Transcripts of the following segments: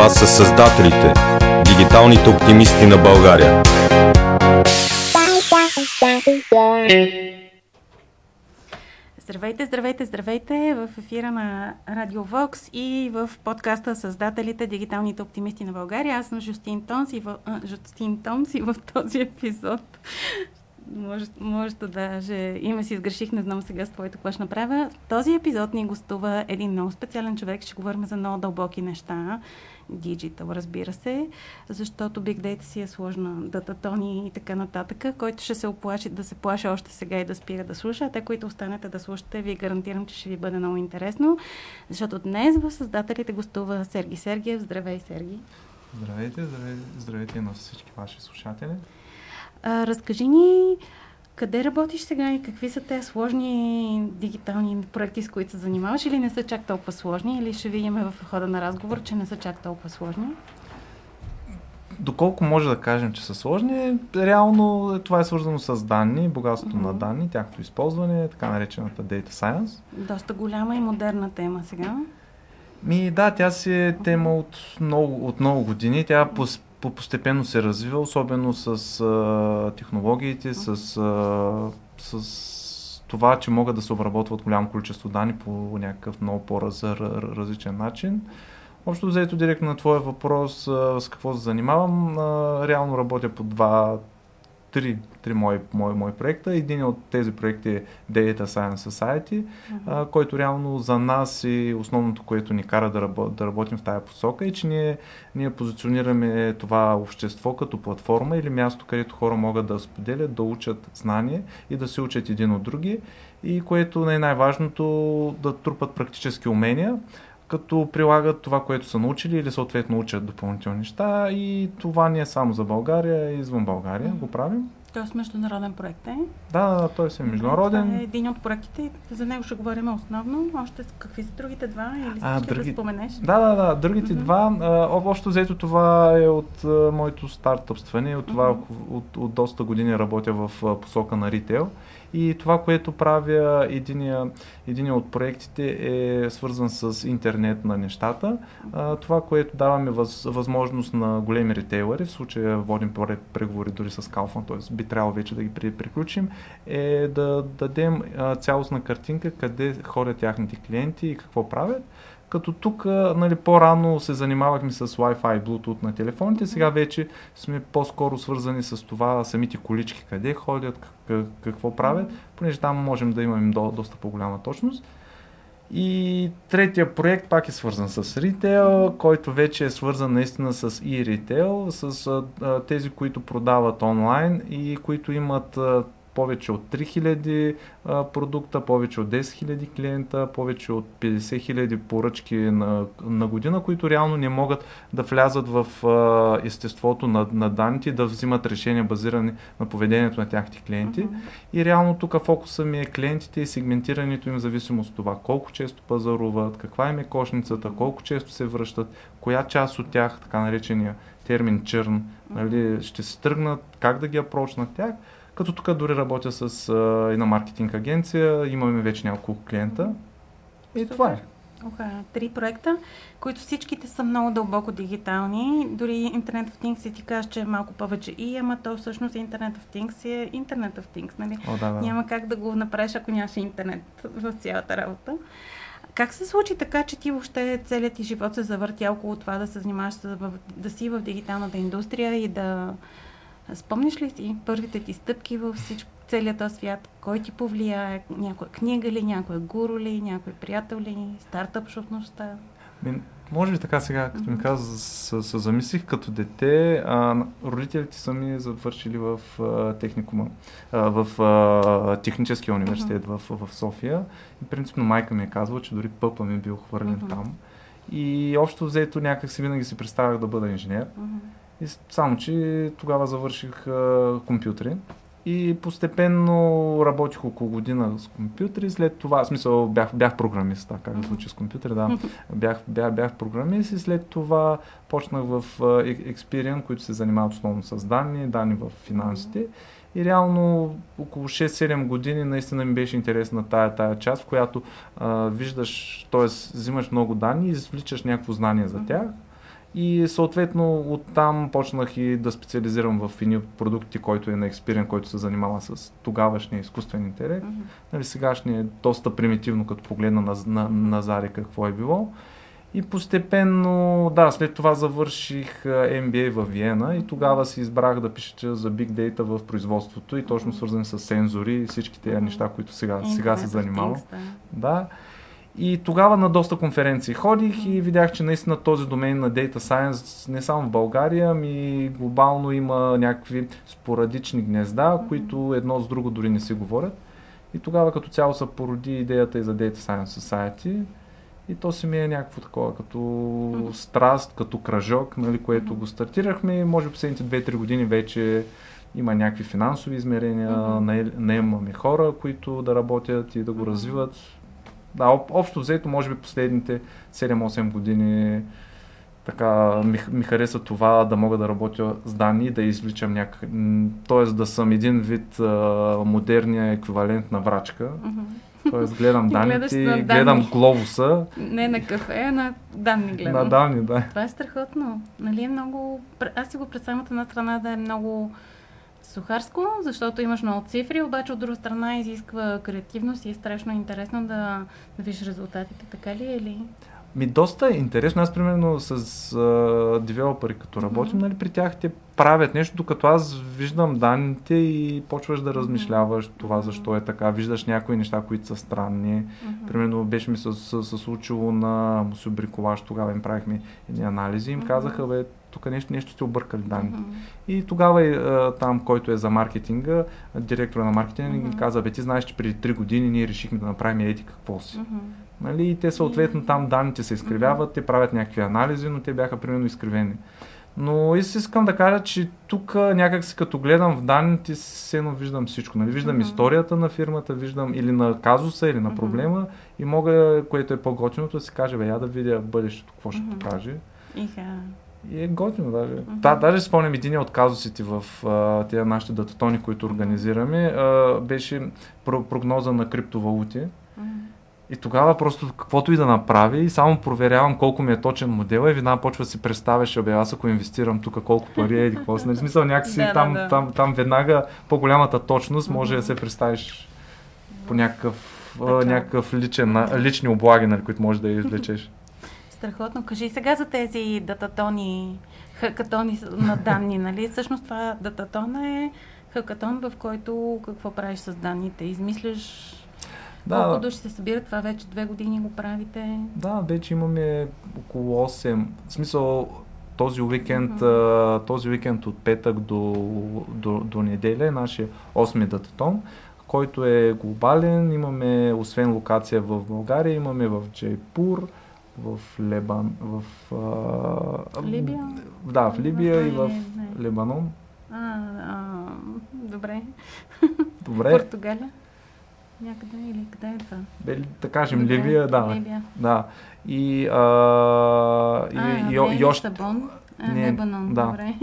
Това са създателите, дигиталните оптимисти на България. Здравейте, здравейте, здравейте в ефира на Радио Вокс и в подкаста Създателите, дигиталните оптимисти на България. Аз съм Жустин Тонс и в, а, Жустин Тонс и в този епизод може, може да даже име си сгреших, не знам сега с твоето какво ще направя. В този епизод ни гостува един много специален човек, ще говорим за много дълбоки неща, диджитал, разбира се, защото Big Data си е сложна, дататони и така нататък, който ще се оплаши да се плаше още сега и да спира да слуша, а те, които останете да слушате, ви гарантирам, че ще ви бъде много интересно, защото днес в създателите гостува Серги Сергиев. Здравей, Серги! Здравейте, здравейте, здравейте на всички ваши слушатели. А, разкажи ни къде работиш сега и какви са тези сложни дигитални проекти, с които се занимаваш или не са чак толкова сложни или ще видим в хода на разговор, че не са чак толкова сложни? Доколко може да кажем, че са сложни, реално това е свързано с данни, богатството mm-hmm. на данни, тяхното използване, така наречената Data Science. Доста голяма и модерна тема сега. Ми да, тя си е тема от много, от много години. Тя постепенно се развива, особено с а, технологиите, с, а, с това, че могат да се обработват голямо количество данни по някакъв много по-различен начин. Общо взето директно на твоя въпрос а, с какво се занимавам, а, реално работя по два три, три мои, мои, мои проекта. Един от тези проекти е Data Science Society, uh-huh. а, който реално за нас и основното, което ни кара да, работ, да работим в тая посока е, че ние, ние позиционираме това общество като платформа или място, където хора могат да споделят, да учат знания и да се учат един от други и което е най-важното да трупат практически умения като прилагат това, което са научили или съответно учат допълнителни неща и това не е само за България, и извън България mm-hmm. го правим. Тоест международен проект е? Да, да, той е международен. Това е един от проектите. За него ще говорим основно. Още какви са другите два или а, други... да споменеш? Да, да, да. Другите mm-hmm. два. А, общо взето това е от а, моето стартъпстване. От това mm-hmm. от, от, от доста години работя в а, посока на ритейл. И това, което правя единия, единия от проектите е свързан с интернет на нещата. А, това, което даваме въз, възможност на големи ритейлери, в случая водим преговори дори с Kaufland, т.е. би трябвало вече да ги приключим, е да дадем цялостна картинка къде ходят тяхните клиенти и какво правят като тук нали, по-рано се занимавахме с Wi-Fi и Bluetooth на телефоните, сега вече сме по-скоро свързани с това самите колички къде ходят, как, какво правят, понеже там можем да имаме до, доста по-голяма точност. И третия проект пак е свързан с ритейл, който вече е свързан наистина с e-ритейл, с а, тези, които продават онлайн и които имат а, повече от 3000 а, продукта, повече от 10 000 клиента, повече от 50 000 поръчки на, на година, които реално не могат да влязат в а, естеството на, на данните да взимат решения базирани на поведението на тяхните клиенти. Uh-huh. И реално тук фокуса ми е клиентите и сегментирането им в зависимост от това колко често пазаруват, каква им е кошницата, колко често се връщат, коя част от тях, така наречения термин чърн, нали, ще се тръгнат, как да ги апрочнат тях като тук дори работя с а, една маркетинг агенция, имаме вече няколко клиента. И Супер. това е. Оха, три проекта, които всичките са много дълбоко дигитални. Дори Internet of Things си ти кажа, че е малко повече и, ама то всъщност Internet of Things е Internet of Things, нали? О, да, да. Няма как да го направиш, ако нямаш интернет в цялата работа. Как се случи така, че ти въобще целият ти живот се завърти около това да се занимаваш, да си в дигиталната индустрия и да Спомниш ли си първите ти стъпки в всичко, целият този свят? Кой ти повлияе? Някоя книга ли, някой гуру ли, някой приятел ли, стартъп шутността? Може би така сега, като ми каза, се, се замислих като дете, а, родителите са ми завършили в а, техникума, а, в а, техническия университет в, в София. И принципно майка ми е казвала, че дори пъпа ми е бил хвърлен там. И общо взето някак си винаги си представях да бъда инженер. И само, че тогава завърших а, компютри и постепенно работих около година с компютри. След това, в смисъл, бях, бях програмист, така как да случи с компютри, да. Бях, бях, бях програмист и след това почнах в Experian, които се занимават основно с данни, данни в финансите. И реално около 6-7 години наистина ми беше интересна тая, тая част, в която а, виждаш, т.е. взимаш много данни и извличаш някакво знание за тях И съответно оттам почнах и да специализирам в едни продукти, който е на Experian, който се занимава с тогавашния изкуствен интелект. Мгм. Нали, сегашния е доста примитивно, като погледна на, на, на Заре какво е било. И постепенно, да, след това завърших MBA в Виена и тогава си избрах да пиша за Big Data в производството и точно свързани с сензори и всички тези неща, които сега, сега се занимавам. Да. И тогава на доста конференции ходих и видях, че наистина този домен на Data Science не само в България, ами глобално има някакви спорадични гнезда, които едно с друго дори не си говорят. И тогава като цяло се породи идеята и за Data Science Society. И то си ми е някакво такова, като страст, като кръжок, нали, което го стартирахме. и Може би последните 2-3 години вече има някакви финансови измерения, наел- наемаме хора, които да работят и да го развиват. Да, об- общо взето, може би последните 7-8 години така ми, ми хареса това да мога да работя с данни и да извличам някак... т.е. да съм един вид а, модерния еквивалент на врачка. Мгм. Т.е. гледам И данните, на данни. гледам глобуса Не на кафе, а на данни гледам. на данни, да. Това е страхотно. Нали е много... Аз си го представям от една страна да е много сухарско, защото имаш много цифри, обаче от друга страна изисква креативност и е страшно интересно да, да видиш резултатите. Така ли е ли? Ми доста е интересно. Аз примерно с а, девелопери, като работим, Мгм. нали, при тях те правят нещо, докато аз виждам данните и почваш да размишляваш това Мгм. защо е така. Виждаш някои неща, които са странни. Мгм. Примерно беше ми се, случило на мусобриколаж, тогава им правихме едни анализи и им казаха, бе, тук нещо, нещо сте объркали данните. Мгм. И тогава и, а, там, който е за маркетинга, директора на маркетинга ни каза, бе, ти знаеш, че преди 3 години ние решихме да направим еди какво си. Мгм. Нали? И те съответно там данните се изкривяват, те правят някакви анализи, но те бяха примерно изкривени. Но и искам да кажа, че тук някак си като гледам в данните, все виждам всичко. Нали? Виждам Мгм. историята на фирмата, виждам или на казуса, или на проблема и мога, което е по-готиното, да си кажа, бе, я да видя в бъдещето какво ще Мгм. покаже. Иха. И е готино даже. Мгм. Да, даже спомням един от казусите в а, тези нашите дататони, които организираме, а, беше про- прогноза на криптовалути. Мгм. И тогава просто каквото и да направи, и само проверявам колко ми е точен модел и веднага почва да си представяш, абе аз ако инвестирам тук колко пари е, или какво си. Нали, смисъл някакси Да, там, да. Там, там веднага по-голямата точност може Мгм. да се представиш по някакъв, а, някакъв личен, лични облаги, нали, които можеш да извлечеш. Страхотно. Кажи сега за тези дататони, хакатони на данни, нали? Всъщност това дататона е хакатон, в който какво правиш с данните? Измисляш Да, колко души се събират, това вече две години го правите. Да, вече имаме около 8. В смисъл, този уикенд, а, този уикенд от петък до, до, до неделя е нашия 8 дататон, който е глобален. Имаме, освен локация в България, имаме в Джейпур, в Лебан, в... А, Либия? Да, в Либия и в Не, не. Лебанон. А, а, добре. Добре, Португалия? Някъде или къде е това? бе, да кажем Добре, Ливия, да. Либия. Да. И, а, и, а, и, не, и, още, Лисабон. А, Не, Лебанон, да. добре.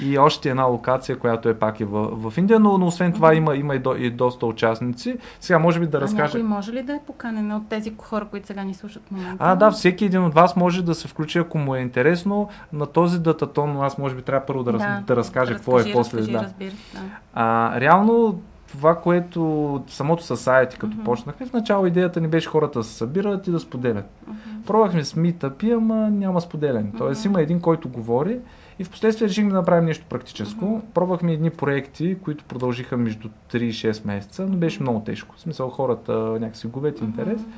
И още една локация, която е пак и в, в Индия, но, но освен това има, има и, до, и доста участници. Сега може би да а разкажа. някой може ли да е поканен от тези хора, които сега ни слушат в момента? А, да, всеки един от вас може да се включи, ако му е интересно. На този дататон, аз може би трябва първо да, раз, да разкажа какво е после. Разкажи, да. разбира да. А, реално това, което самото съсайти, като Мгм. почнахме, в начало идеята ни беше хората да се събират и да споделят. Мгм. Пробвахме с митъпи, ама няма споделяне. Тоест Мгм. има един, който говори и в последствие решихме да направим нещо практическо. Мгм. Пробвахме едни проекти, които продължиха между 3 и 6 месеца, но беше много тежко. В смисъл хората някакси губят интерес. Мгм.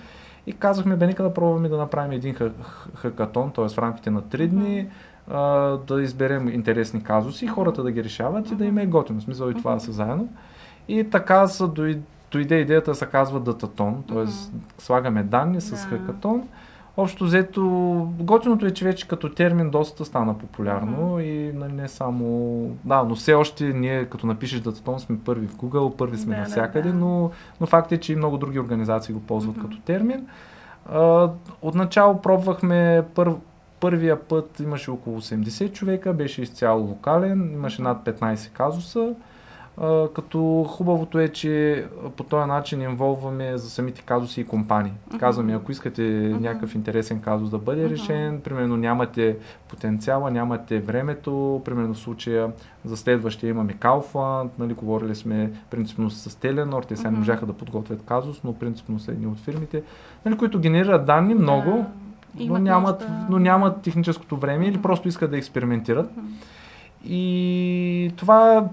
И казахме, бе, нека да пробваме да направим един хакатон, т.е. в рамките на 3 дни, а, да изберем интересни казуси, хората да ги решават и да им е готино. В смисъл и това да са заедно. И така са дой- дойде идеята да се казва дататон, т.е. Слагаме данни с Да. хакатон. Общо взето, готиното е, че вече като термин доста стана популярно и нали, не само... Да, но все още ние като напишеш дататон сме първи в Google, първи сме Да, да, навсякъде, да. но, но факт е, че и много други организации го ползват Мгм. като термин. А, отначало пробвахме пър, първия път имаше около 80 човека, беше изцяло локален, имаше над 15 казуса. Като хубавото е, че по този начин инволваме за самите казуси и компании. Мгм. Казваме, ако искате Мгм. някакъв интересен казус да бъде Мгм. решен, примерно нямате потенциала, нямате времето, примерно в случая за следващия имаме Kaufland, нали, говорили сме принципно с Теленор, те сега не Мгм. можаха да подготвят казус, но принципно са едни от фирмите, нали, които генерират данни много, Да, но имат нямат, нужда. но нямат техническото време или Мгм. просто искат да експериментират. Мгм. И това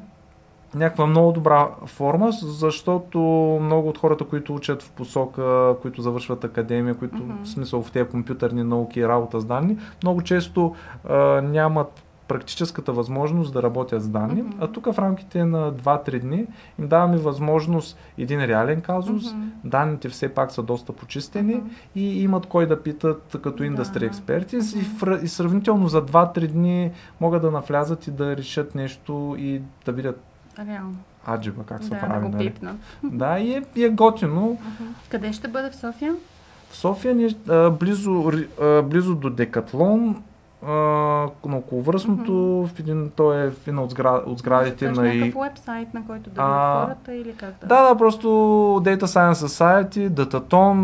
някаква много добра форма, защото много от хората, които учат в посока, които завършват академия, които Мгм. в смисъл в тези компютърни науки и работа с данни, много често а, нямат практическата възможност да работят с данни, Мгм. а тук в рамките на 2-3 дни им даваме възможност един реален казус, Мгм. данните все пак са доста почистени Мгм. и имат кой да питат като индустри експерти и, Мгм. фра- и сравнително за 2-3 дни могат да навлязат и да решат нещо и да видят Реално. аджиба как се Да, прави. да го нали? пипнат. Да, и е, и е готино. Мгм. Къде ще бъде в София? В София а, близо, а, близо до Декатлон, на околовръстното, в един, той е в една от, сгра, от сградите на... И... някакъв уебсайт, на който да А, хората или как да? Да, да, просто Data Science Society, Dataton,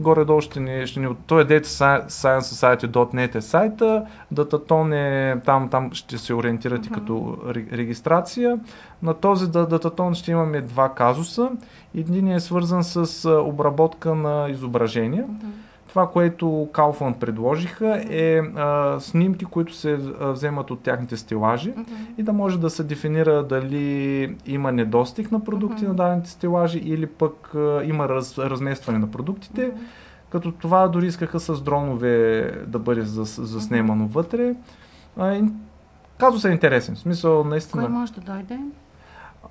горе-долу ще ни, ще ни, той е Data Sci- Science Society.net е сайта, Dataton е, там, там ще се ориентирате Мгм. като ре- регистрация. На този Dataton ще имаме два казуса. Един е свързан с обработка на изображения. Мгм. Това, което Kaufland предложиха е а, снимки, които се вземат от тяхните стелажи Мгм. и да може да се дефинира дали има недостиг на продукти Мгм. на дадените стелажи или пък а, има раз, разместване на продуктите. Мгм. Като това дори искаха с дронове да бъде зас, заснемано вътре. А, и, казусът е интересен. В смисъл, наистина. Кой може да дойде?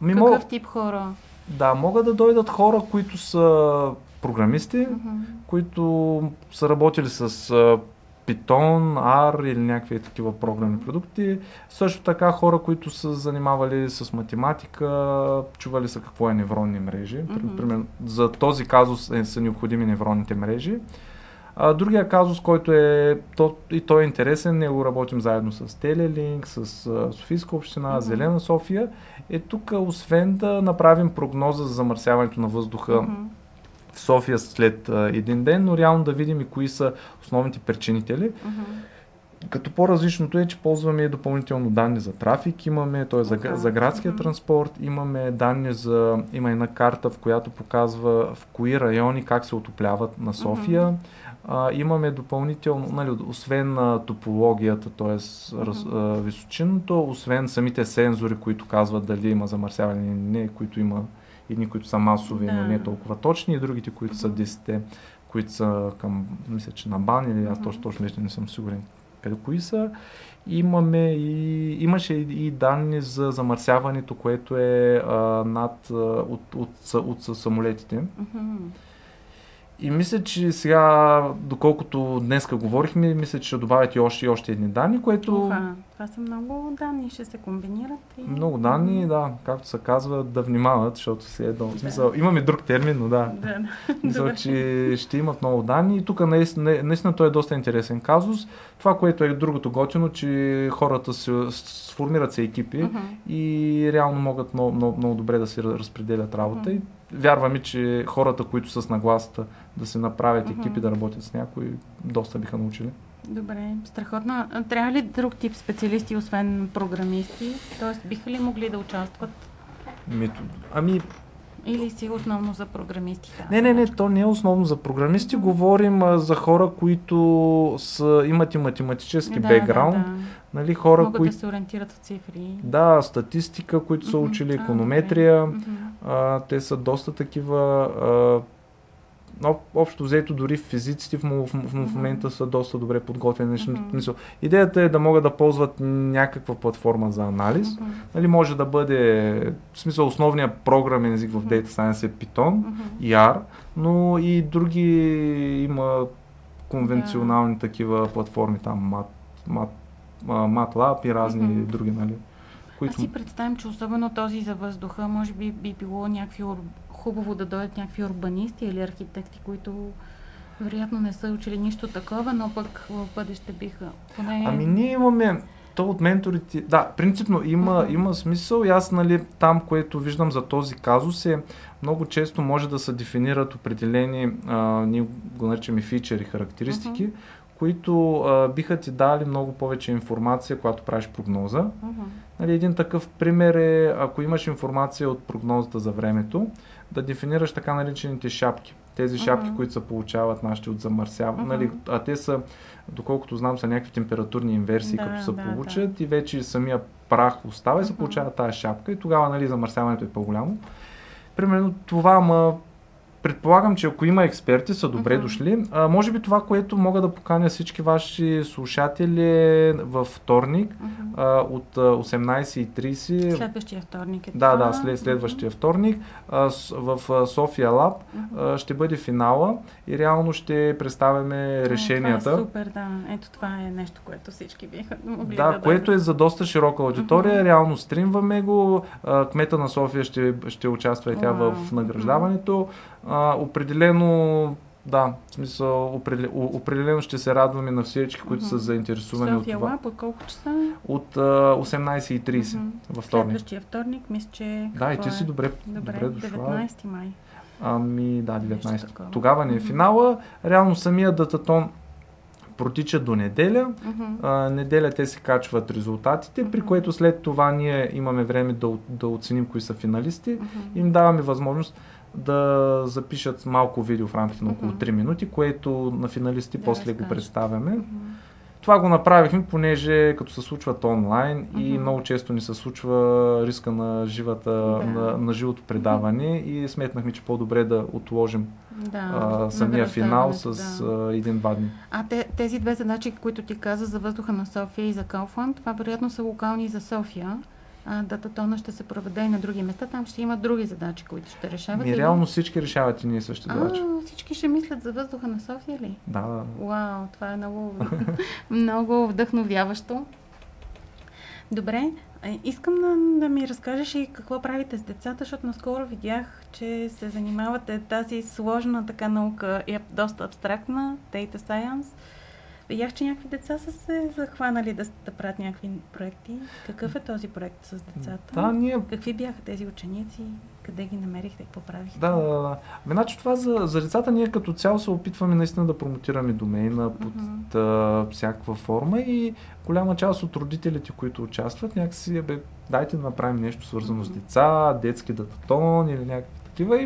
Ми, Какъв мога, тип хора? да, могат да дойдат хора, които са програмисти, Мгм. които са работили с Python, R или някакви такива програмни продукти. Също така хора, които са занимавали с математика, чували са какво е невронни мрежи. Мгм. Примерно, за този казус е, са необходими невронните мрежи. А, другия казус, който е, то, и той е интересен, него работим заедно с Телелинк, с а, Софийска община, Мгм. Зелена София, е тук, освен да направим прогноза за замърсяването на въздуха Мгм. В София след а, един ден, но реално да видим и кои са основните причинители. Мгм. Като по-различното е, че ползваме допълнително данни за трафик, имаме, т.е. за, га- за градския Мгм. транспорт, имаме данни за, има една карта, в която показва в кои райони как се отопляват на София. А, имаме допълнително, нали, освен а, топологията, т.е. височинното, освен самите сензори, които казват дали има замърсяване или не, които има едни, които са масови, но Да. не толкова точни, и другите, които са Мгм. 10, които са към, мисля, че на бан или аз точно, точно не съм сигурен къде кои са. Имаме и, имаше и, данни за замърсяването, което е а, над а, от, от, от, от самолетите. И мисля, че сега, доколкото днеска говорихме, мисля, че ще добавят и още, и още едни данни, което... Уха, това са много данни, ще се комбинират. И... Много данни, да, както се казва, да внимават, защото си едно. В Да. смисъл, имаме друг термин, но да. Да, да. Добре. че ще имат много данни и тук наистина, наистина той е доста интересен казус. Това, което е другото готино, че хората се сформират се екипи Мгм. и реално могат много, много, много добре да си разпределят работа. И вярваме, че хората, които са с нагласата да се направят екипи, да работят с някой, доста биха научили. Добре, страхотно. Трябва ли друг тип специалисти, освен програмисти? Тоест, биха ли могли да участват? Метод. Ами, Или си основно за програмисти? Не, не, не, то не е основно за програмисти. Говорим а, за хора, които са, имат и математически да, бекграунд. Да, да. Нали, хора, Могат които... да се ориентират в цифри. Да, статистика, които са Мгм. учили, економетрия. Мгм. А, те са доста такива. А, общо взето, дори физиците в, в, в, в момента са доста добре подготвени. Mm-hmm. Идеята е да могат да ползват някаква платформа за анализ. Мгм. Нали, може да бъде, в смисъл, основният програмен език в. Data Science е Python R, но и други има конвенционални такива платформи, там Mat, Mat, MATLAB и разни Мгм. други, нали? Аз Които... си представям, че особено този за въздуха, може би би било някакви. Хубаво да дойдат някакви урбанисти или архитекти, които вероятно не са учили нищо такова, но пък в бъдеще биха. Поне... Ами ние имаме, То от менторите, да, принципно има, Мгм. има смисъл и аз, нали, там, което виждам за този казус е, много често може да се дефинират определени, а, ние го наричаме фичери, характеристики, които а, биха ти дали много повече информация, когато правиш прогноза. Мгм. Нали, един такъв пример е, ако имаш информация от прогнозата за времето, да дефинираш така наречените шапки. Тези шапки, Мгм. които се получават нашите от замърсяване, Мгм. нали, а те са, доколкото знам, са някакви температурни инверсии, Да, като се да, получат и вече самия прах остава и се Мгм. получава тази шапка и тогава нали, замърсяването е по-голямо. Примерно това, ма предполагам, че ако има експерти, са добре Мгм. дошли. А, може би това, което мога да поканя всички ваши слушатели е във вторник Мгм. а, от а, 18.30 Следващия вторник е да, това. да, след следващия вторник а, с- в София Лаб а, ще бъде финала и реално ще представяме решенията. Това е супер, да. Ето това е нещо, което всички биха могли да Да, което е за доста широка аудитория. Мгм. Реално стримваме го. А, Кмета на София ще, ще участва и тя Уау. в награждаването. А, определено, да, в смисъл, определ- определено ще се радваме на всички, които са Мгм. заинтересувани София от това. Лаб, от колко часа? От а, 18.30 Мгм. във вторник. Следващия вторник, мисля, че... Да, и ти си е? добре, Добре, добре дошла. 19 май. Ами да, Нещо 19. такова. Тогава ни е финала. Реално самия дататон протича до неделя. Мгм. А, неделя те се качват резултатите, при Мгм. което след това ние имаме време да, да оценим кои са финалисти. Мгм. Им даваме възможност да запишат малко видео в рамките на около Мгм. 3 минути, което на финалисти Да после го представяме. Това го направихме, понеже като се случват онлайн и Мгм. много често ни се случва риска на, живата, Да. на, на живото предаване и сметнахме, че по-добре да отложим Да, а, самия финал с да. а, един-два дни. А те, тези две задачи, които ти каза за въздуха на София и за Kaufland, това вероятно са локални за София. Дататона ще се проведе и на други места. Там ще има други задачи, които ще решават. Ми, или? реално всички решават и ние същи задачи. А, всички ще мислят за въздуха на София ли? Да, да. Вау, това е много, много вдъхновяващо. Добре, искам да, да ми разкажеш и какво правите с децата, защото наскоро видях, че се занимавате тази сложна така наука, е доста абстрактна, Data Science. Видях, че някакви деца са се захванали да, да правят някакви проекти. Какъв е този проект с децата? Да, ние Какви бяха тези ученици? Къде ги намерихте? Какво правихте? Да, да, да. Значи това за, за децата ние като цяло се опитваме наистина да промотираме домейна под Мгм. а, всякаква форма и голяма част от родителите, които участват, някакси, бе, дайте да направим нещо свързано с Мгм. деца, детски дататон или някакви такива. И,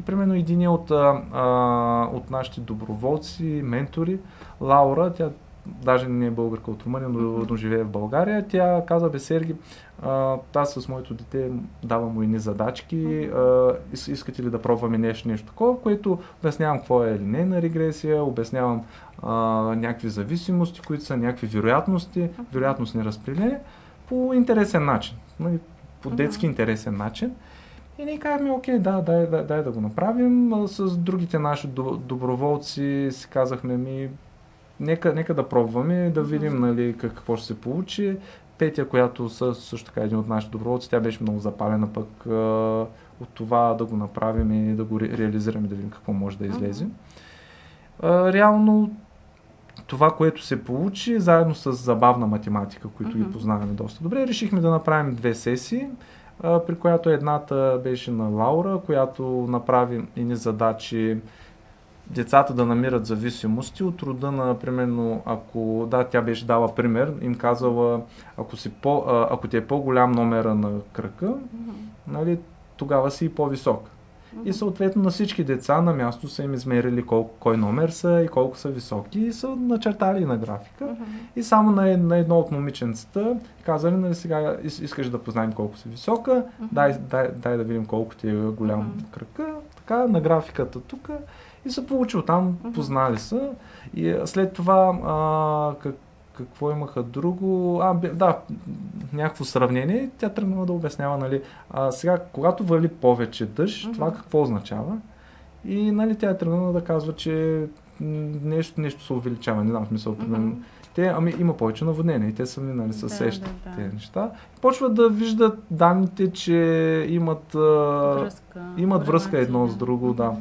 и примерно един от, а, от нашите доброволци, ментори, Лаура, тя даже не е българка от Румъния, но, но живее в България. Тя каза, бе, Серги, аз с моето дете давам му едни задачки, а, ис- искате ли да пробваме нещо, нещо такова, което обяснявам какво е линейна регресия, обяснявам а, някакви зависимости, които са някакви вероятности, вероятностни разпределения, по интересен начин, нали, по детски интересен начин. И ние казахме, окей, да, дай, дай, дай да го направим. С другите наши до- доброволци си казахме ми, нека, нека да пробваме, да видим нали, как- какво ще се получи. Петя, която са, също така един от нашите доброволци, тя беше много запалена пък а, от това да го направим и да го ре, реализираме, да видим какво може да излезе. А, реално това, което се получи, заедно с забавна математика, които ги познаваме доста добре, решихме да направим две сесии, при която едната беше на Лаура, която направи едни задачи децата да намират зависимости от рода на, примерно, ако, да, тя беше дала пример, им казала, ако, си по, ако ти е по-голям номера на кръка, нали, тогава си и по-висок. И съответно на всички деца на място са им измерили колко, кой номер са и колко са високи и са начертали на графика. Мгм. И само на, на едно от момиченцата казали, нали сега ис- искаш да познаем колко си висока, Мгм. дай, дай, дай да видим колко ти е голям Мгм. кръка, така на графиката тук и се получил там, познали са. И след това а, как, какво имаха друго? А, да, някакво сравнение. Тя тръгнала да обяснява, нали, а, сега, когато вали повече дъжд, Мгм. това какво означава? И нали, тя е тръгнала да казва, че нещо, нещо се увеличава, не знам смисъл. Мгм. те, ами има повече наводнения и те сами нали, се Да, сещат да, да. тези неща. Почват да виждат данните, че имат, Връзка, имат връзка едно с друго, да.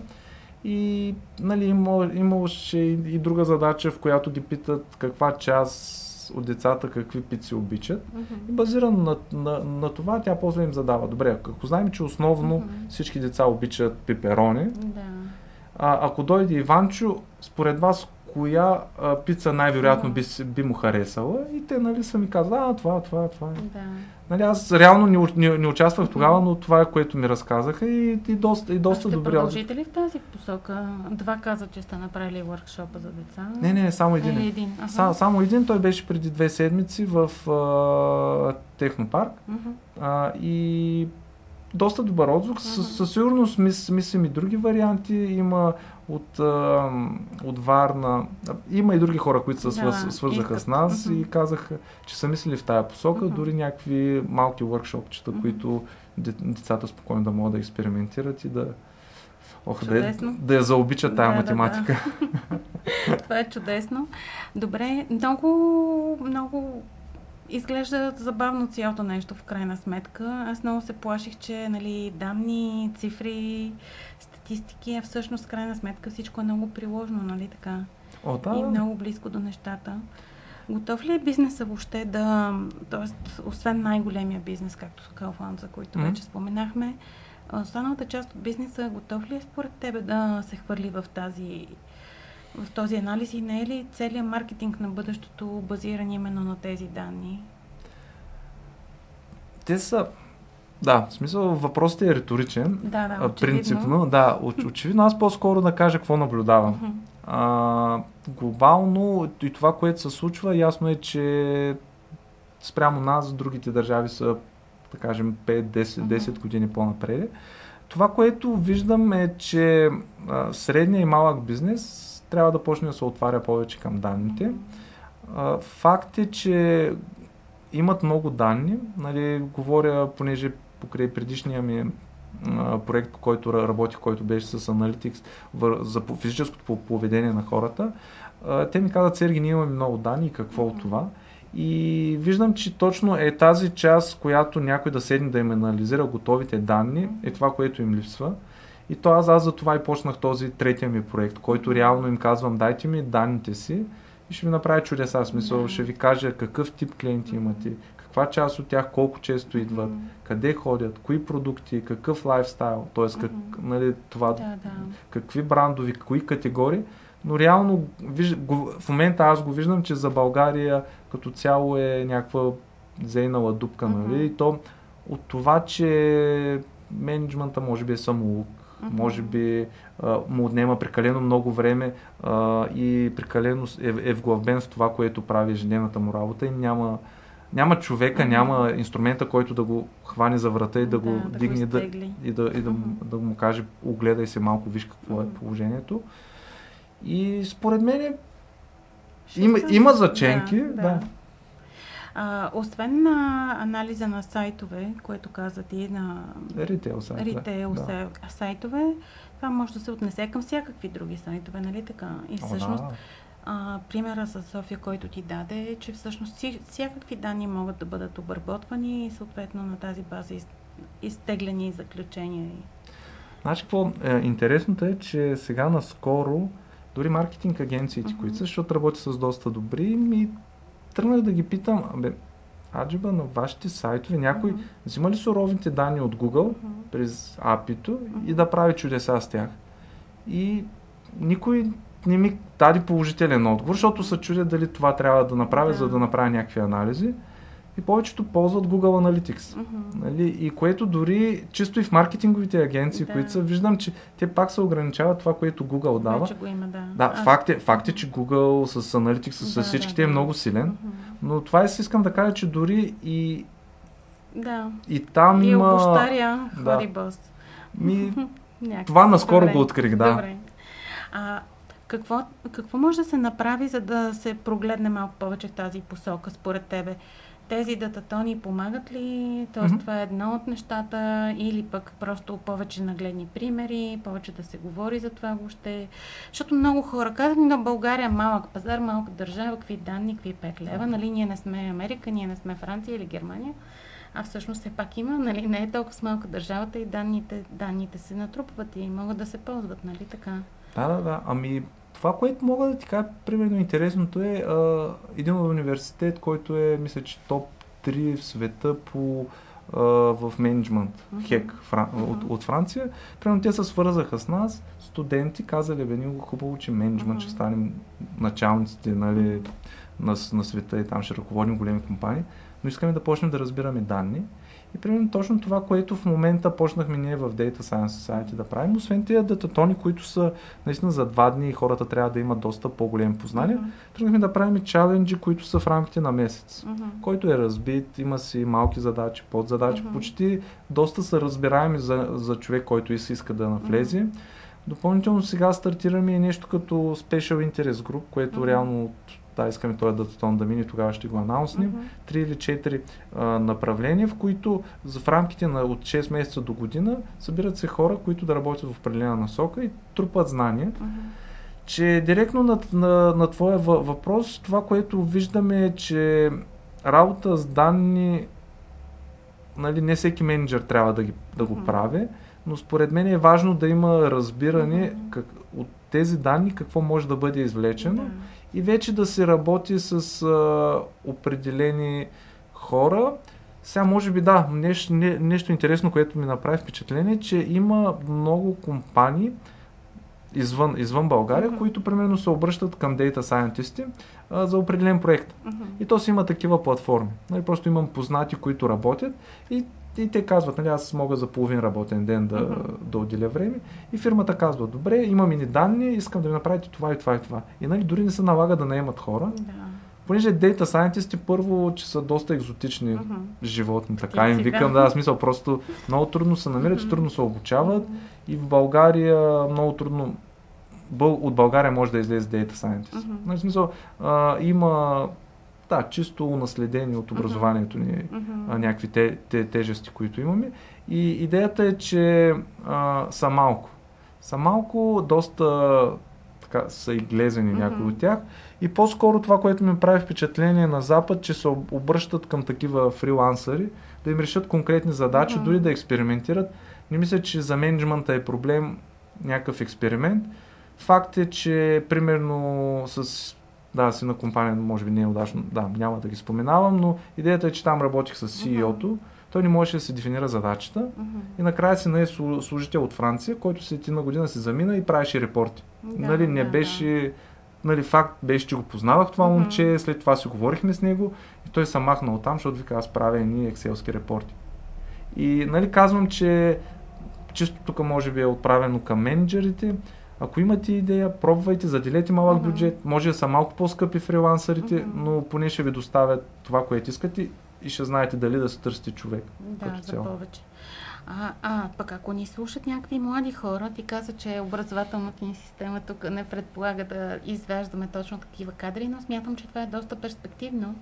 И нали, има, имаше и, и друга задача, в която ги питат каква част от децата какви пици обичат. Мгм. И базирано на, на, на това, тя после им задава. Добре, ако знаем, че основно Мгм. всички деца обичат пеперони, Да. а, ако дойде Иванчо, според вас, коя а, пица най-вероятно Да. би, би му харесала? И те, нали, са ми казали, а, това, това, това. Да. Нали, аз реално не, не, не участвах тогава, но това е което ми разказаха и, и доста, и А доста ще добри отзиви. продължите ли в тази посока? Два каза, че сте направили въркшопа за деца. Не, не, само един. Е, един. Аха. Са, само един, той беше преди две седмици в а, Технопарк а, и доста добър отзвук. С, Мгм. със сигурност мис, мислим и други варианти. Има от, а, от Варна. Има и други хора, които се Да, свърз, свързаха искат. с нас Мгм. и казаха, че са мислили в тая посока. Мгм. Дори някакви малки workshopчета, Мгм. които де- децата спокойно да могат да експериментират и да, ох, да, Чудесно. да я заобичат тая Да, да, математика. Това е чудесно. Добре, много, много изглежда забавно цялото нещо в крайна сметка. Аз много се плаших, че нали, данни, цифри, статистики, а всъщност крайна сметка всичко е много приложно, нали така? О, да, и много близко до нещата. Готов ли е бизнеса въобще да, т.е. освен най-големия бизнес, както са Kaufland, за които Мгм. вече споменахме, останалата част от бизнеса готов ли е според тебе да се хвърли в тази в този анализ и не е ли целият маркетинг на бъдещето базиран именно на тези данни? Те са... Да, в смисъл въпросът е риторичен. Да, да, очевидно. принципно, да. Оч, очевидно аз по-скоро да кажа какво наблюдавам. А, глобално и това, което се случва, ясно е, че спрямо нас, другите държави са, да кажем, 5-10 Мгм. 10 години по-напред. Това, което виждам е, че а, средния и малък бизнес трябва да почне да се отваря повече към данните. А, Факт е, че имат много данни. Нали, говоря, понеже покрай предишния ми проект, по който ра- работих, който беше с Analytics за физическото по- поведение на хората, те ми казват, Сергей, ние имаме много данни какво от това. И виждам, че точно е тази част, която някой да седне да им анализира готовите данни, е това, което им липсва. И то аз, аз за това и почнах този третия ми проект, който реално им казвам, дайте ми данните си и ще ви направя чудеса. В смисъл, ще ви кажа какъв тип клиенти имате, каква част от тях, колко често идват, Мгм. къде ходят, кои продукти, какъв лайфстайл, т.е. Как, Мгм. нали, това, Да, да. какви брандови, кои категории, но реално виж, го, в момента аз го виждам, че за България като цяло е някаква зейнала дупка, Мгм. нали? И то от това, че менеджмента може би е самоук, Мгм. може би а, му отнема прекалено много време а, и прекалено е, е вглъбен с това, което прави ежедневната му работа и няма, няма човека, Мгм. няма инструмента, който да го хване за врата и да, го да дигне го да, и да, и да, му- Мгм. да му каже, огледай се малко, виж какво е Мгм. положението. И според мен Ще има, има заченки. Да, Да, да. А, освен на анализа на сайтове, което каза ти, на Ритейл сайт. ритейл да. да. сайтове, това може да се отнесе към всякакви други сайтове, нали така? И О, всъщност, да. А, примера с София, който ти даде, е, че всъщност всякакви данни могат да бъдат обработвани и съответно на тази база из, изтеглени заключения. Значи какво е, интересното е, че сега наскоро дори маркетинг агенциите, Мгм. които са, защото работя с доста добри, ми тръгнах да ги питам, абе, аджиба на вашите сайтове, някой Мгм. взима ли суровите данни от Google Мгм. през API-то и да прави чудеса с тях. И никой не ми даде положителен отговор, защото се чудя дали това трябва да направя, Да. за да направя някакви анализи. И повечето ползват Google Analytics. Мгм. Нали? И което дори чисто и в маркетинговите агенции, Да. които са, виждам, че те пак се ограничават това, което Google дава. Вече го има, да. Да, А, факт е, факт е, че Google с Analytics, с Да, всичките да, е много силен. мгм. Но това е, си искам да кажа, че дори и, Да. и там И има... обощаря да. ходи бос. Ми, това наскоро Добре. го открих, да. Добре. А, какво, какво може да се направи, за да се прогледне малко повече в тази посока, според тебе? Тези дататони помагат ли? Тоест, Мгм. това е едно от нещата, или пък просто повече нагледни примери, повече да се говори за това въобще. Защото много хора казват, на България е малък пазар, малка държава, какви данни, какви 5 лева, нали, ние не сме Америка, ние не сме Франция или Германия. А всъщност все пак има, нали, не е толкова с малка държавата и данните, данните се натрупват и могат да се ползват, нали така? Да, да, да. Ами, това, което мога да ти кажа, примерно интересното е а, един университет, който е, мисля, че топ 3 в света по а, в менеджмент, Мгм. ХЕК Фран, Мгм. от, от Франция. Примерно те се свързаха с нас, студенти, казали, бе, ние го хубаво, че менеджмент, ще Мгм. станем началниците нали, на, на света и там ще ръководим големи компании, но искаме да почнем да разбираме данни. И примерно точно това, което в момента почнахме ние в Data Science Society да правим, освен тези дататони, които са наистина за два дни и хората трябва да имат доста по-големи познания, Мгм. тръгнахме да правим чаленджи, които са в рамките на месец. Мгм. Който е разбит, има си малки задачи, подзадачи, Мгм. почти доста са разбираеми за, за човек, който и се иска да навлезе. Допълнително сега стартираме и нещо като Special Interest Group, което Мгм. реално от да, искаме този дататон да мине, тогава ще го анаунснем. Мгм. Три или четири направления, в които в рамките на от 6 месеца до година събират се хора, които да работят в определена насока и трупат знания. Мгм. Че директно на, на, на твоя въ- въпрос, това, което виждаме е, че работа с данни, нали, не всеки менеджер трябва да, ги, да го Мгм. прави, но според мен е важно да има разбиране Мгм. как, от тези данни какво може да бъде извлечено Да. И вече да се работи с а, определени хора. Сега може би да, нещо, не, нещо интересно, което ми направи впечатление, че има много компании извън, извън България, Мгм. които примерно се обръщат към Data Scientist за определен проект. Мгм. И то си има такива платформи. Нали, просто имам познати, които работят и, и те казват, нали, аз мога за половин работен ден да, Мгм. да отделя време. И фирмата казва, добре, имам и данни, искам да ви направите това и това и това. И нали, дори не се налага да наемат хора. Да. Понеже Data Scientist първо, че са доста екзотични Мгм. животни, така им Птици, викам, да. да, смисъл просто много трудно се намират, Мгм. трудно се обучават и в България много трудно Бъл, от България може да излезе Data Scientist. Мгм. Нали, смисъл, а, има да, чисто унаследени от образованието ни а, някакви те, те, тежести, които имаме. И идеята е, че а, са малко. Са малко, доста така, са и глезени Мгм. някои от тях. И по-скоро това, което ми прави впечатление на Запад, че се об- обръщат към такива фрилансъри, да им решат конкретни задачи, Мгм. дори да експериментират. Не мисля, че за менеджмента е проблем някакъв експеримент. Факт е, че примерно с да, си на компания, може би не е удачно, да, няма да ги споменавам, но идеята е, че там работих с CEO-то, той не можеше да си дефинира задачата Мгм. и накрая си нае слу- служител от Франция, който след една година си замина и правеше репорти. Да, нали, не да, беше, нали, факт беше, че го познавах това Мгм. момче, след това си говорихме с него и той се махна от там, защото вика аз правя едни екселски репорти. И нали, казвам, че чисто тук може би е отправено към менеджерите. Ако имате идея, пробвайте, заделете малък Мгм. бюджет. Може да са малко по-скъпи фрилансърите, Мгм. но поне ще ви доставят това, което искате и ще знаете дали да се търсите човек. Да, като за цяло. повече. А, а, пък ако ни слушат някакви млади хора, ти каза, че образователната ни система тук не предполага да извеждаме точно такива кадри, но смятам, че това е доста перспективно,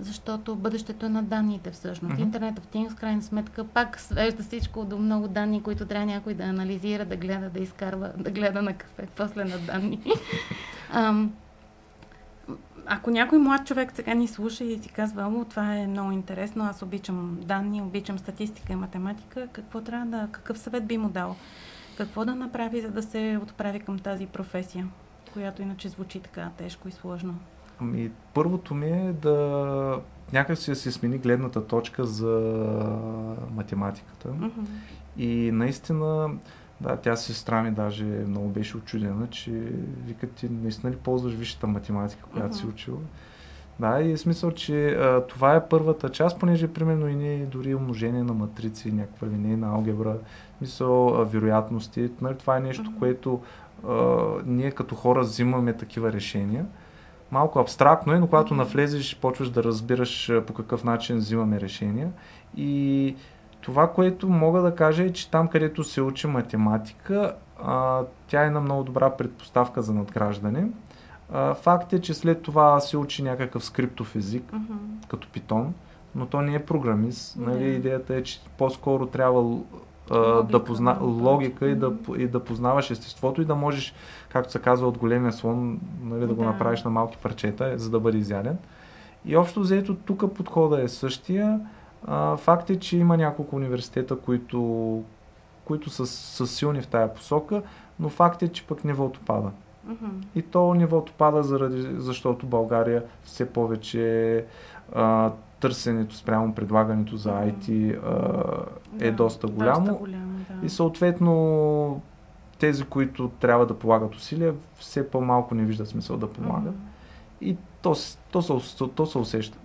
защото бъдещето е на данните всъщност. Мгм. Интернет of Things, в крайна сметка, пак свежда всичко до много данни, които трябва някой да анализира, да гледа, да изкарва, да гледа на кафе, после на данни. Ам, ако някой млад човек сега ни слуша и си казва, о, това е много интересно, аз обичам данни, обичам статистика и математика, какво трябва да, какъв съвет би му дал? Какво да направи, за да се отправи към тази професия, която иначе звучи така тежко и сложно? Ами, първото ми е да някак си да се смени гледната точка за математиката. Мгм. И наистина, да, тя сестра ми даже много беше очудена, че вика ти наистина ли ползваш висшата математика, която си Мгм. учил. Да, и е смисъл, че а, това е първата част, понеже примерно и не дори умножение на матрици, някаква линейна алгебра, мисъл, а, вероятности, нали, това е нещо, Мгм. което а, ние като хора взимаме такива решения. Малко абстрактно е, но когато навлезеш, почваш да разбираш по какъв начин взимаме решения. И това, което мога да кажа е, че там, където се учи математика, а, тя е една много добра предпоставка за надграждане. А, факт е, че след това се учи някакъв скриптов език, Мгм. като питон, но то не е програмист. Нали, Да. Идеята е, че по-скоро трябва Логика, да позна... логика и да, и да познаваш естеството и да можеш, както се казва, от големия слон нали, да го Да. направиш на малки парчета, за да бъде изяден. И общо взето тук подхода е същия. А, факт е, че има няколко университета, които, които са, са силни в тая посока, но факт е, че пък нивото пада. И то нивото пада, заради, защото България все повече а, търсенето спрямо предлагането за. IT а, е Да, доста голямо. Доста голямо, да. И съответно тези, които трябва да полагат усилия, все по-малко не виждат смисъл да помагат. И то, то, се, то се усеща.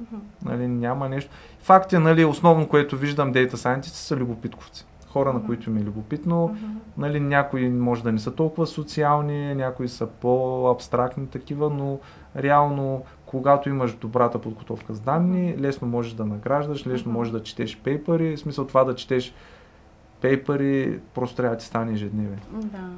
Нали, няма нещо. Факт е, нали, основно, което виждам Data Scientist са любопитковци. Хора, на които им е любопитно. Нали, някои може да не са толкова социални, някои са по-абстрактни такива, но реално, когато имаш добрата подготовка с данни, лесно можеш да награждаш, лесно можеш да четеш пейпери. В смисъл това да четеш пейпери, просто трябва да ти стане ежедневие. Да.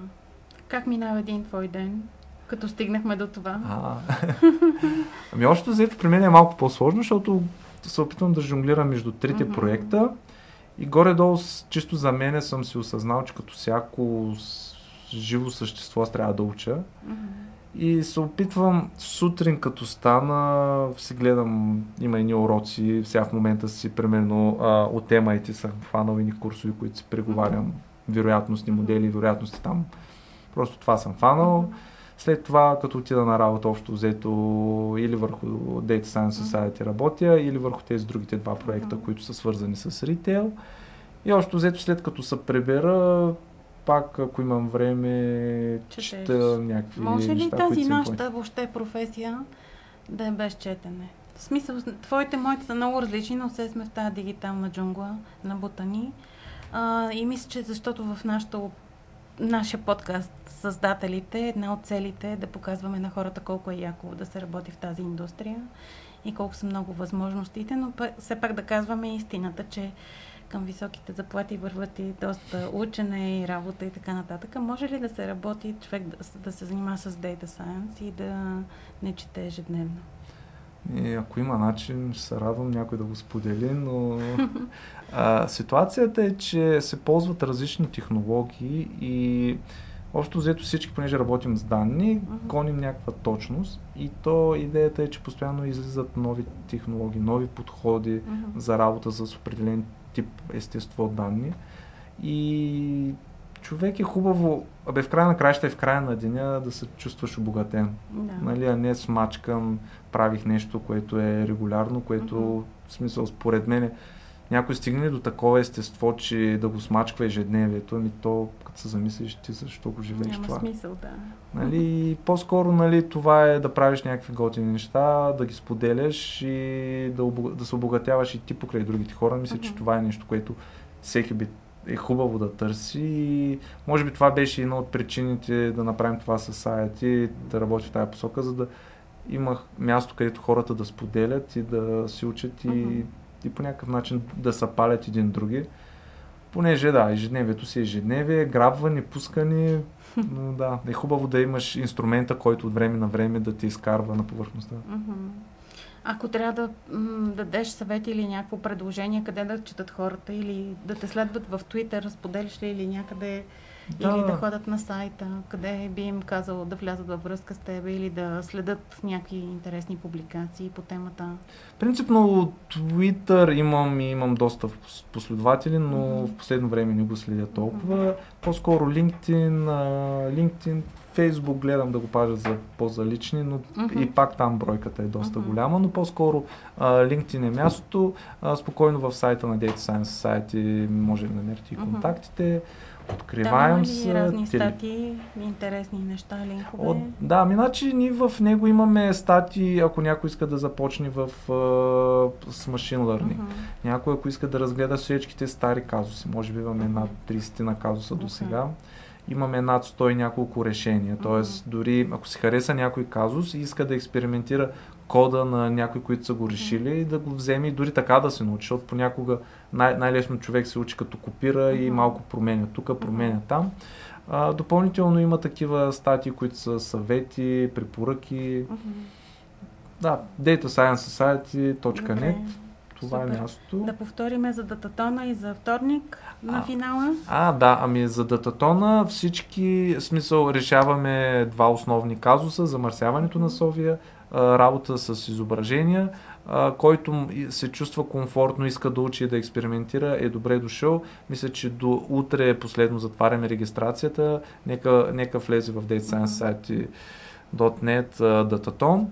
Как минава един твой ден, като стигнахме до това? А. ами още взето при мен е малко по-сложно, защото се опитвам да жонглирам между трите Мгм. проекта и горе-долу чисто за мене съм си осъзнал, че като всяко живо същество аз трябва да уча. Мгм. И се опитвам сутрин като стана, си гледам, има едни уроци, сега в момента си примерно а, от MIT съм хванал едни курсови, които си преговарям, вероятностни модели, вероятности там. Просто това съм фанал. След това, като отида на работа, общо взето или върху Data Science Society работя, или върху тези другите два проекта, които са свързани с ритейл. И общо взето, след като се пребера, пак, ако имам време, Четеш. чета някакви Може ли неща, тази нашата въобще професия да е без четене? В смисъл, твоите, моите са много различни, но все сме в тази дигитална джунгла, набутани. А, и мисля, че защото в нашото, нашия подкаст създателите, една от целите е да показваме на хората колко е яко да се работи в тази индустрия и колко са много възможностите, но пък, все пак да казваме истината, че към високите заплати върват и доста учене и работа и така нататък. Може ли да се работи човек да, да се занимава с Data Science и да не чете ежедневно? И ако има начин, ще се радвам някой да го сподели, но а, ситуацията е, че се ползват различни технологии и общо взето всички, понеже работим с данни, Мгм. гоним някаква точност и то идеята е, че постоянно излизат нови технологии, нови подходи Мгм. за работа с определен тип естество данни. И човек е хубаво, абе в края на краища и в края на деня да се чувстваш обогатен. Да. Нали, а не смачкан, правих нещо, което е регулярно, което Мгм. в смисъл според мен някой стигне до такова естество, че да го смачква ежедневието, ами то като се замислиш ти защо го живееш Няма това. смисъл, да. Нали, и по-скоро нали, това е да правиш някакви готини неща, да ги споделяш и да, обог... да се обогатяваш и ти покрай другите хора. Мисля, че Мгм. това е нещо, което всеки би е хубаво да търси и може би това беше една от причините да направим това с Society, да работи в тази посока, за да има място, където хората да споделят и да се учат и, Мгм. И по някакъв начин да се палят един други. Понеже да, ежедневието си е ежедневие, грабване, пускане, но да, е хубаво да имаш инструмента, който от време на време да те изкарва на повърхността. Ако трябва да м, дадеш съвет или някакво предложение, къде да четат хората или да те следват в Twitter, споделиш ли или някъде, или да ходят на сайта, къде би им казал да влязат във връзка с теб или да следят някакви интересни публикации по темата. Принципно Twitter имам и имам доста пос- последователи, но Мгм. в последно време не го следя толкова. По-скоро LinkedIn, LinkedIn, Facebook гледам да го пажа за по-залични, но Мгм. и пак там бройката е доста Мгм. голяма, но по-скоро а, LinkedIn е мястото. А, спокойно в сайта на Data Science Society може да намерите и контактите. Там Откриваем се. ли разни теле- статии, интересни неща, линкове? От, да, значи ние в него имаме статии, ако някой иска да започне в, а, с Machine Learning. Мгм. Някой, ако иска да разгледа всичките стари казуси, може би имаме над 30 на казуса до Окей. сега, имаме над 100 и няколко решения. Тоест, дори ако си хареса някой казус и иска да експериментира кода на някои, които са го решили, да го вземе и дори така да се научи, защото понякога най- най-лесно човек се учи като копира и Мгм. малко променя тук, променя там. А, допълнително има такива статии, които са съвети, препоръки. Мгм. Да, datasciencesociety.net. Добре. Това е Супер. мястото. Да повториме за дататона и за вторник на А. финала. А, да, ами за дататона всички, в смисъл, решаваме два основни казуса, замърсяването на Совия, а, работа с изображения, който се чувства комфортно, иска да учи и да експериментира, е добре дошъл. Мисля, че до утре последно затваряме регистрацията. Нека, нека влезе в Data Science Society .NET Datatom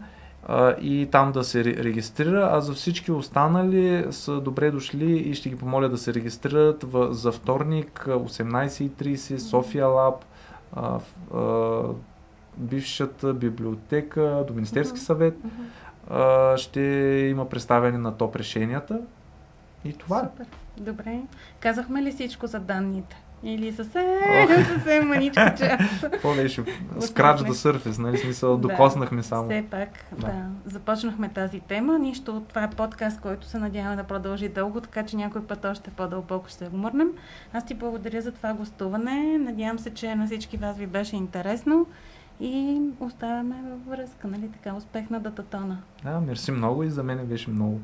и там да се регистрира, а за всички останали са добре дошли и ще ги помоля да се регистрират за вторник 18.30 София Лаб, бившата библиотека до Министерски съвет. Ще има представяне на топ решенията и това е. Супер. Добре. Казахме ли всичко за данните? Или съвсем, съвсем маничко част. Какво беше? Скрач да сърфис, нали? Смисъл, докоснахме само. Все пак, да. да. Започнахме тази тема. Нищо, това е подкаст, който се надяваме да продължи дълго, така че някой път още по-дълбоко ще се. Аз ти благодаря за това гостуване. Надявам се, че на всички вас ви беше интересно. И оставяме във връзка, нали така, успех на дататона. Да, мерси много и за мен беше много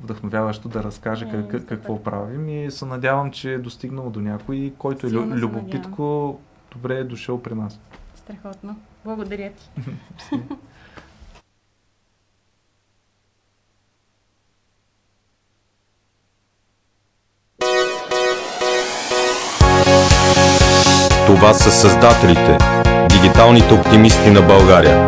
вдъхновяващо да разкаже как, как, какво правим и се надявам, че е достигнало до някой, който е любопитко, добре е дошъл при нас. Страхотно. Благодаря ти. Това са създателите, дигиталните оптимисти на България.